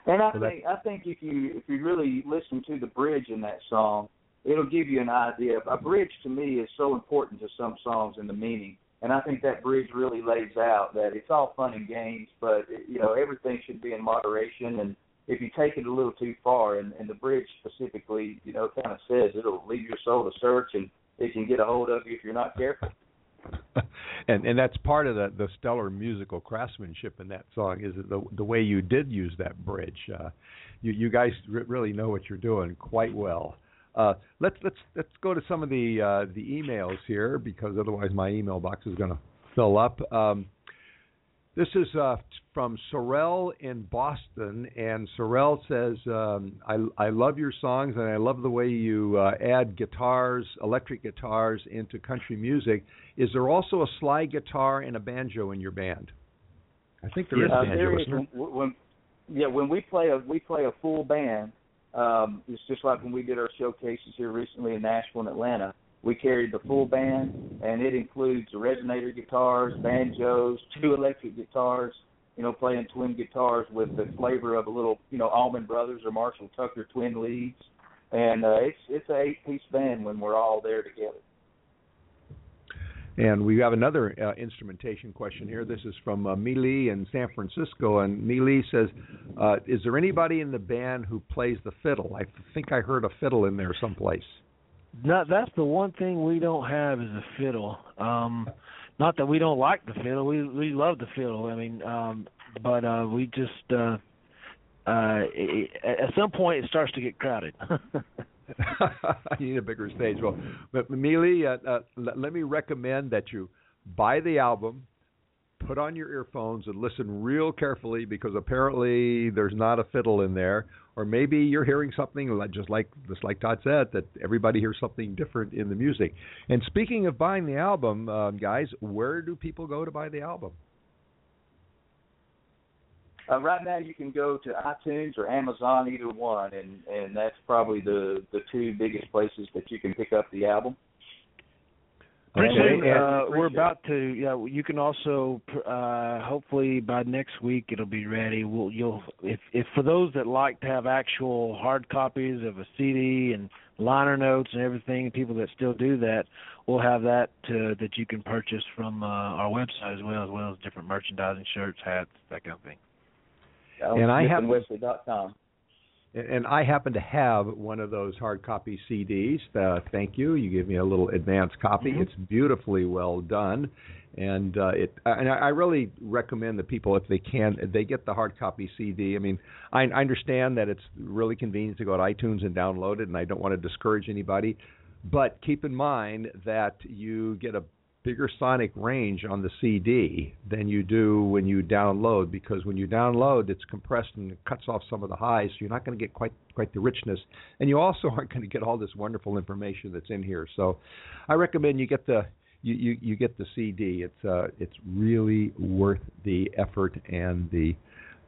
S7: And I think I think if you if you really listen to the bridge in that song, it'll give you an idea. A bridge to me is so important to some songs and the meaning. And I think that bridge really lays out that it's all fun and games, but you know everything should be in moderation. And if you take it a little too far, and, and the bridge specifically, you know, kind of says it'll lead your soul to search, and it can get a hold of you if you're not careful. [laughs]
S2: and and that's part of the the stellar musical craftsmanship in that song is the the way you did use that bridge. Uh, you you guys r- really know what you're doing quite well. Uh, let's let's let's go to some of the uh, the emails here because otherwise my email box is going to fill up. Um, this is uh, from Sorel in Boston, and Sorel says, um, I, "I love your songs, and I love the way you uh, add guitars, electric guitars, into country music. Is there also a slide guitar and a banjo in your band?" I think there is
S7: Uh,
S2: a banjo.
S7: there is when, when yeah when we play a we play a full band. Um, it's just like when we did our showcases here recently in Nashville and Atlanta. We carried the full band, and it includes resonator guitars, banjos, two electric guitars. You know, playing twin guitars with the flavor of a little, you know, Allman Brothers or Marshall Tucker twin leads. and uh, it's it's a eight piece band when we're all there together.
S2: And we have another uh, instrumentation question here. This is from uh, in San Francisco, and Mili says, uh, "Is there anybody in the band who plays the fiddle? I think I heard a fiddle in there someplace."
S8: No, that's the one thing we don't have is a fiddle. Um, not that we don't like the fiddle. We we love the fiddle. I mean, um, but uh, we just uh, uh, it, at some point it starts to get crowded. [laughs] [laughs]
S2: you need a bigger stage. Well, but Mili, uh, uh, let, let me recommend that you buy the album, put on your earphones, and listen real carefully because apparently there's not a fiddle in there, or maybe you're hearing something like, just like just like Todd said that everybody hears something different in the music. And speaking of buying the album, uh, guys, where do people go to buy the album?
S7: Uh, right now, you can go to iTunes or Amazon, either one, and and that's probably the the two biggest places that you can pick up the album.
S8: Pretty
S2: Okay,
S8: uh, we're about to. Yeah, you can also. Uh, hopefully by next week it'll be ready. We'll you'll if if for those that like to have actual hard copies of a CD and liner notes and everything, people that still do that, we'll have that to, that you can purchase from uh, our website as well as well as different merchandising shirts, hats, that kind of thing.
S2: And I have-
S7: Wesley.com.
S2: And I happen to have one of those hard copy CDs. Uh, thank you. You gave me a little advance copy.
S8: Mhm.
S2: It's beautifully well done, and uh, it. And I I really recommend that people, if they can, they get the hard copy CD. I mean, I, I understand that it's really convenient to go to iTunes and download it, and I don't want to discourage anybody. But keep in mind that you get a bigger sonic range on the CD than you do when you download because when you download it's compressed and it cuts off some of the highs so you're not going to get quite quite the richness. And you also [laughs] aren't going to get all this wonderful information that's in here. So I recommend you get the you, you, you get the CD it's uh it's really worth the effort and the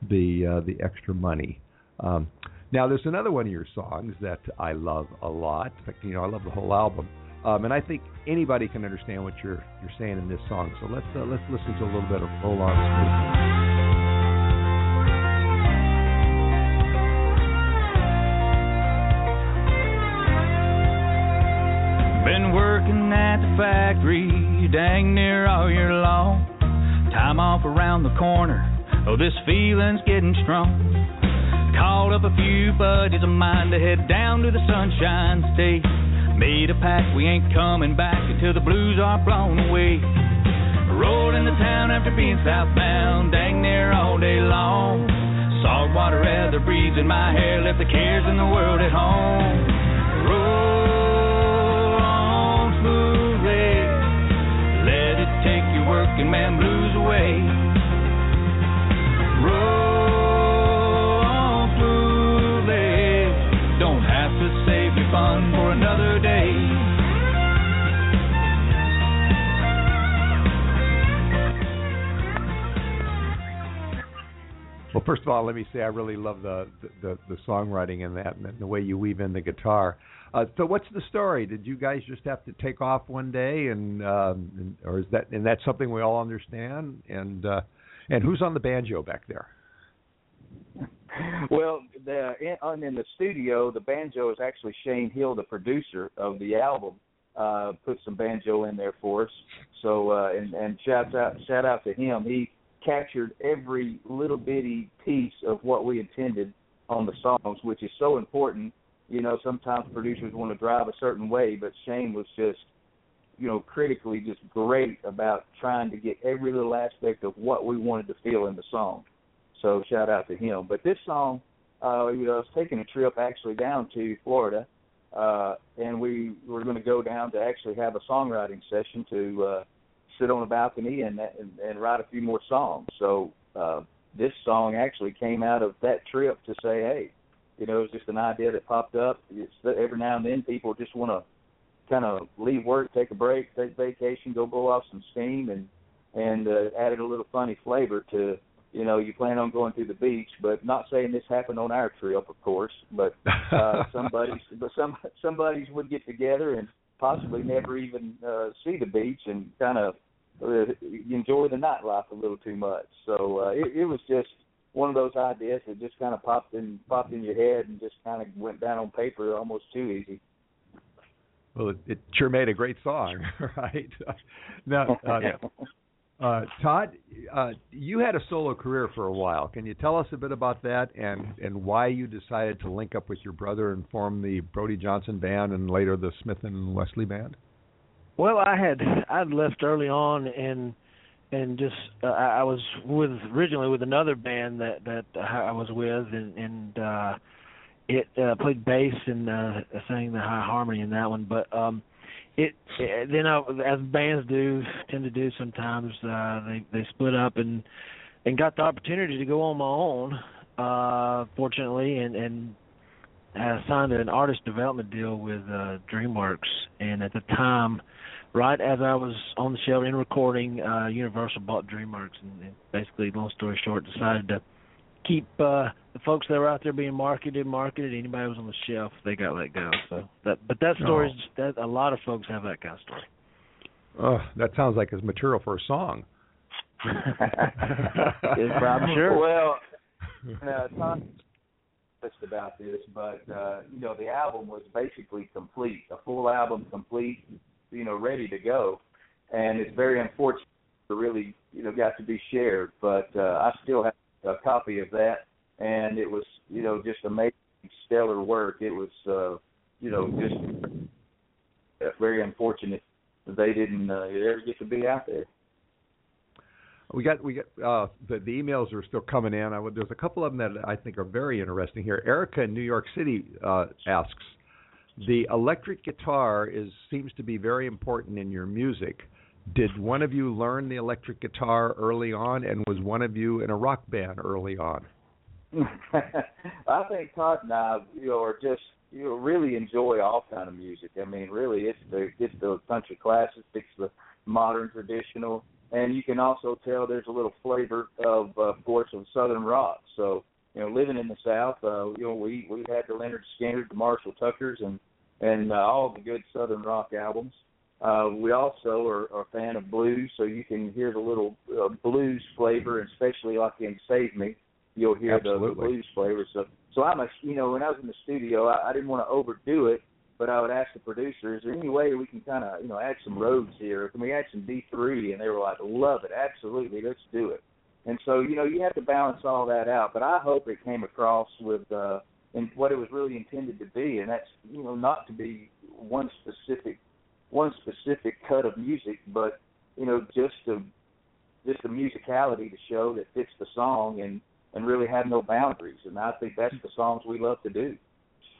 S2: the uh, the extra money. Um, now there's another one of your songs that I love a lot. In fact you know I love the whole album um, and I think anybody can understand what you're you're saying in this song. So let's uh, let's listen to a little bit of Roll On.
S9: Been working at the factory dang near all year long. Time off around the corner. Oh, this feeling's getting strong. Called up a few buddies of mine to head down to the Sunshine State. Made a pact we ain't coming back until the blues are blown away. Rolled into town after being southbound, dang near all day long. Saltwater weather breeze in my hair, left the cares in the world at home.
S2: First of all, let me say I really love the the, the songwriting in that and the way you weave in the guitar. Uh, so, what's the story? Did you guys just have to take off one day, and, um, and or is that and that's something we all understand? And uh, and who's on the banjo back there?
S7: Well, the in, in the studio, the banjo is actually Shane Hill, the producer of the album. Uh, put some banjo in there for us. So uh, and and shout out shout out to him. He captured every little bitty piece of what we intended on the songs, which is so important. You know, sometimes producers want to drive a certain way, but Shane was just, you know, critically just great about trying to get every little aspect of what we wanted to feel in the song. So shout out to him. But this song, uh, we was taking a trip actually down to Florida, uh, and we were going to go down to actually have a songwriting session to uh, sit on a balcony and, and and write a few more songs. So uh, this song actually came out of that trip to say, hey, you know, it was just an idea that popped up. It's every now and then people just want to kind of leave work, take a break, take vacation, go blow off some steam, and and uh, added a little funny flavor to you know you plan on going to the beach, but not saying this happened on our trip, of course, but uh, [laughs] somebody's but some somebody's would get together and possibly never even uh, see the beach and kind of uh, enjoy the nightlife a little too much. So uh, it, it was just one of those ideas that just kind of popped in popped in your head and just kind of went down on paper almost too easy.
S2: Well, it, it sure made a great song, [laughs] right? [laughs] now, uh, [laughs] uh, Todd, uh, you had a solo career for a while. Can you tell us a bit about that and and why you decided to link up with your brother and form the Brody Johnson Band and later the Smith and Wesley Band?
S8: Well, I had I'd left early on and and just uh, I was with originally with another band that that I was with and and uh it uh played bass and uh sang the high harmony in that one. But um it, then I, as bands do tend to do sometimes uh they they split up and and got the opportunity to go on my own uh fortunately and and I signed an artist development deal with uh DreamWorks. And at the time right as I was on the shelf in recording, uh, Universal bought DreamWorks, and, and basically, long story short, decided to keep uh, the folks that were out there being marketed, marketed. Anybody who was on the shelf, they got let go. So that, but that story is that a lot of folks have that kind of story.
S2: Oh, that sounds like it's material for a song. [laughs] [laughs]
S8: I'm sure.
S7: Well, uh, Tom just about this, but uh, you know, the album was basically complete, a full album complete you know ready to go, and it's very unfortunate to really you know got to be shared. But uh, I still have a copy of that, and it was you know just amazing, stellar work. It was uh, you know just very unfortunate they didn't uh, ever get to be out there.
S2: We got we got uh, the the emails are still coming in. I there's a couple of them that I think are very interesting here. Erica in New York City uh, asks, the electric guitar is seems to be very important in your music. Did one of you learn the electric guitar early on, and was one of you in a rock band early on? [laughs]
S7: I think Todd and I, you know, are just you know really enjoy all kind of music. I mean, really, it's the it's the country classics, it's the modern traditional, and you can also tell there's a little flavor of, uh, of course, of southern rock. So you know, living in the South, uh, you know, we we had the Lynyrd Skynyrd, the Marshall Tuckers, and and uh, all the good Southern rock albums. Uh, we also are, are a fan of blues, so you can hear the little uh, blues flavor, especially like in Save Me, you'll hear the, the blues flavor. So, so I'm a, you know, when I was in the studio, I, I didn't want to overdo it, but I would ask the producer, is there any way we can kind of, you know, add some Rhodes here? Can we add some B3? And they were like, love it, absolutely, let's do it. And so, you know, you have to balance all that out. But I hope it came across with uh, and what it was really intended to be, and that's you know not to be one specific one specific cut of music, but you know just a just a musicality to show that fits the song and and really have no boundaries. And I think that's the songs we love to do.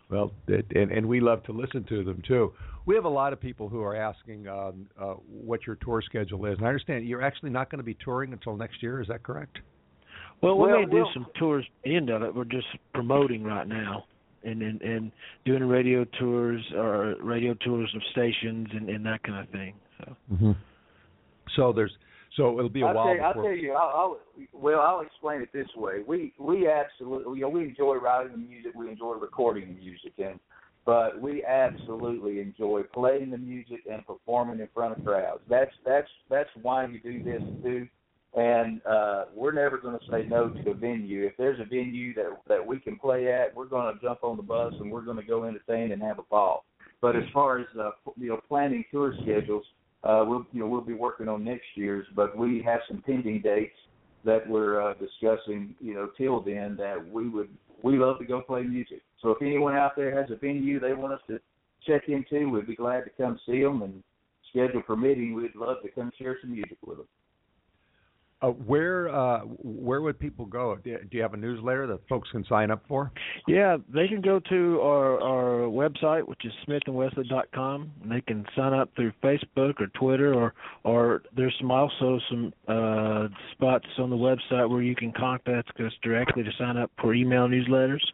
S2: Well, it, and and we love to listen to them too. We have a lot of people who are asking um, uh, what your tour schedule is, and I understand you're actually not going to be touring until next year. Is that correct?
S8: Well, we well, may do well, some tours end of it. We're just promoting right now, and and, and doing radio tours or radio tours of stations and, and that kind of thing. So.
S2: Mm-hmm. So there's so it'll be a
S7: I'll
S2: while.
S7: Tell I'll tell you. I'll, I'll well, I'll explain it this way. We we absolutely you know we enjoy writing the music. We enjoy recording the music, and but we absolutely enjoy playing the music and performing in front of crowds. That's that's that's why you do this too. And uh, we're never going to say no to a venue. If there's a venue that that we can play at, we're going to jump on the bus and we're going to go entertain and have a ball. But as far as uh, you know, planning tour schedules, uh, we'll you know we'll be working on next year's. But we have some pending dates that we're uh, discussing. You know, till then that we would we love to go play music. So if anyone out there has a venue they want us to check into, we'd be glad to come see them and schedule permitting, we'd love to come share some music with them.
S2: Uh, where uh, where would people go? Do you have a newsletter that folks can sign up for?
S8: Yeah, they can go to our our website, which is smithandwesley.com, and they can sign up through Facebook or Twitter, or or there's some also some uh, spots on the website where you can contact us directly to sign up for email newsletters,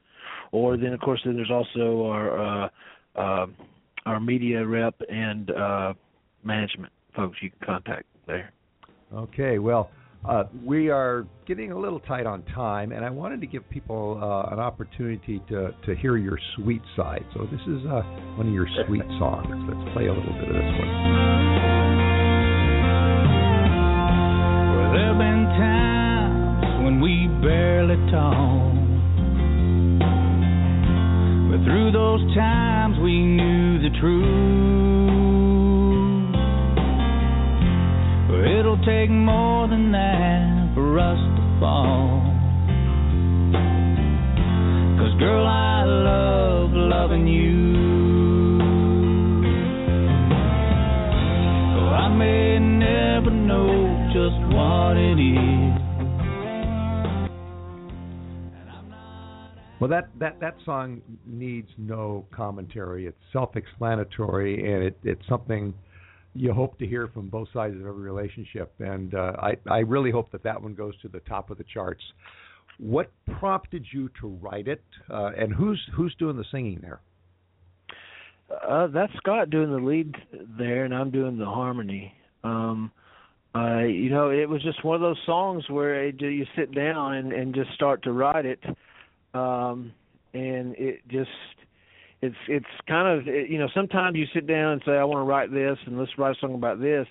S8: or then of course then there's also our uh, uh, our media rep and uh, management folks you can contact there.
S2: Okay, well. Uh, we are getting a little tight on time, and I wanted to give people uh, an opportunity to, to hear your sweet side. So this is uh, one of your sweet [laughs] songs. Let's play a little bit of this one.
S9: Well, there have been times when we barely talk. But through those times we knew the truth. It'll take more than that for us to fall. Cause girl, I love loving you. Oh, I may never know just what it is.
S2: Well, that, that, that song needs no commentary. It's self-explanatory, and it, it's something you hope to hear from both sides of every relationship. And uh, I, I really hope that that one goes to the top of the charts. What prompted you to write it, uh, and who's who's doing the singing there?
S8: Uh, that's Scott doing the lead there, and I'm doing the harmony. Um, uh, you know, it was just one of those songs where it, you sit down and, and just start to write it, um, and it just it's it's kind of you know sometimes you sit down and say I want to write this and let's write a song about this,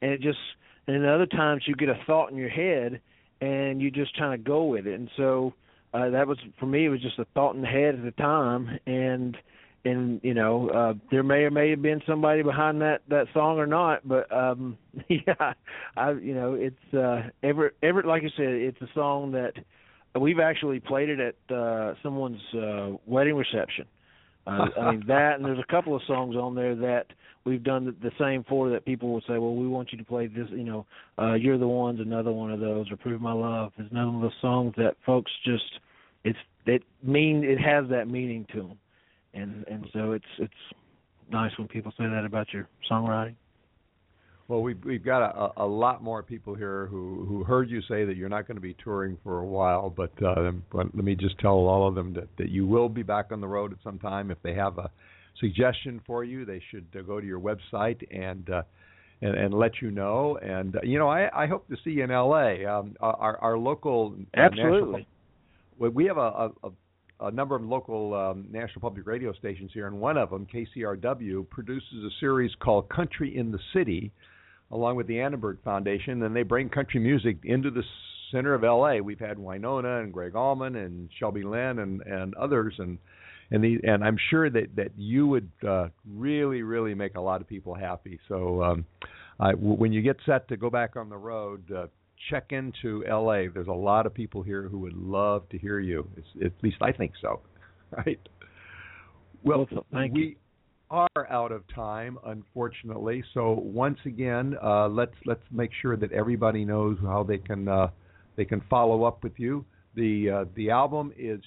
S8: and it just and then other times you get a thought in your head and you just kind of go with it, and so uh, that was for me it was just a thought in the head at the time and and you know uh there may or may have been somebody behind that that song or not but um [laughs] yeah i you know it's uh ever ever like you said it's a song that we've actually played it at uh someone's uh wedding reception uh, i mean that and there's a couple of songs on there that we've done the, same for that people will say well we want you to play this you know uh you're the one's another one of those or prove my love is another one of the songs that folks just it's it mean it has that meaning to them and and so it's it's nice when people say that about your songwriting.
S2: Well, we've we've got a, a lot more people here who who heard you say that you're not going to be touring for a while, but, uh, but let me just tell all of them that that you will be back on the road at some time. If they have a suggestion for you, they should uh, go to your website and. Uh, and, and let you know, and uh, you know, I, I hope to see you in L.A. Um, our our local uh,
S8: absolutely.
S2: National, we have a, a, a number of local um, national public radio stations here, and one of them, KCRW, produces a series called Country in the City, along with the Annenberg Foundation, and they bring country music into the center of LA. We've had Wynonna and Gregg Allman and Shelby Lynne and and others, and and the and I'm sure that that you would uh, really really make a lot of people happy. So um, I, w- when you get set to go back on the road. Uh, check into LA. There's a lot of people here who would love to hear you. It's, at least I think so. [laughs] Right? Well,
S8: Thank
S2: we
S8: you.
S2: Are out of time, unfortunately. So once again, uh, let's let's make sure that everybody knows how they can uh, they can follow up with you. The uh, the album is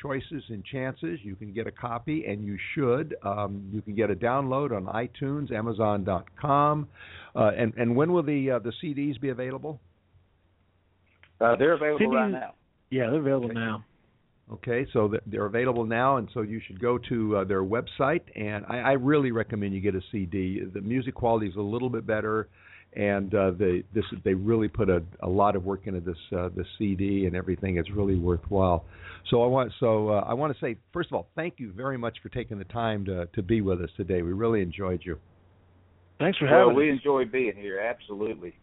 S2: Choices and Chances. You can get a copy, and you should. Um, you can get a download on iTunes, Amazon.com. Uh, and and when will the uh, the CDs be available?
S7: Uh, they're available
S8: Cindy-
S7: right now.
S8: Yeah, they're available
S2: Okay.
S8: now.
S2: Okay, so they're available now, and so you should go to uh, their website. And I, I really recommend you get a CD. The music quality is a little bit better, and uh, they this they really put a, a lot of work into this uh, this CD and everything. It's really worthwhile. So I want so uh, I want to say first of all, thank you very much for taking the time to to be with us today. We really enjoyed you.
S8: Thanks for
S7: Well,
S8: having
S7: we
S8: us.
S7: enjoy being here. Absolutely.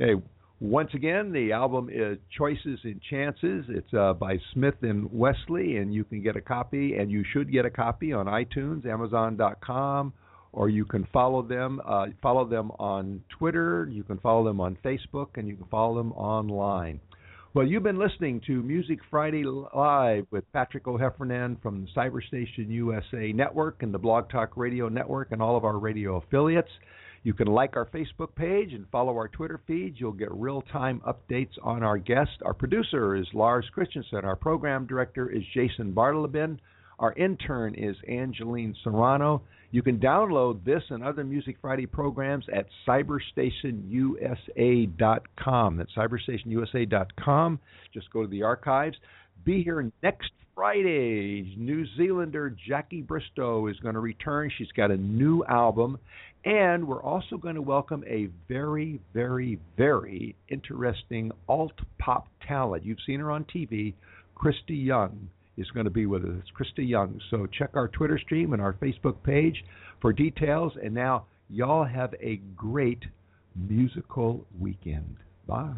S2: Okay, once again, the album is Choices and Chances. It's uh, by Smith and Wesley, and you can get a copy, and you should get a copy on iTunes, Amazon.com, or you can follow them. Uh, follow them on Twitter. You can follow them on Facebook, and you can follow them online. Well, you've been listening to Music Friday Live with Patrick O'Heffernan from the Cyberstation USA Network and the Blog Talk Radio Network and all of our radio affiliates. You can like our Facebook page and follow our Twitter feeds. You'll get real time updates on our guests. Our producer is Lars Christensen. Our program director is Jason Bartlebin. Our intern is Angeline Serrano. You can download this and other Music Friday programs at cyberstationusa.com. That's cyberstationusa.com. Just go to the archives. Be here next Friday. New Zealander Jackie Bristow is going to return. She's got a new album. And we're also going to welcome a very, very, very interesting alt pop talent. You've seen her on TV. Christy Young is going to be with us. Christy Young. So check our Twitter stream and our Facebook page for details. And now, y'all have a great musical weekend. Bye.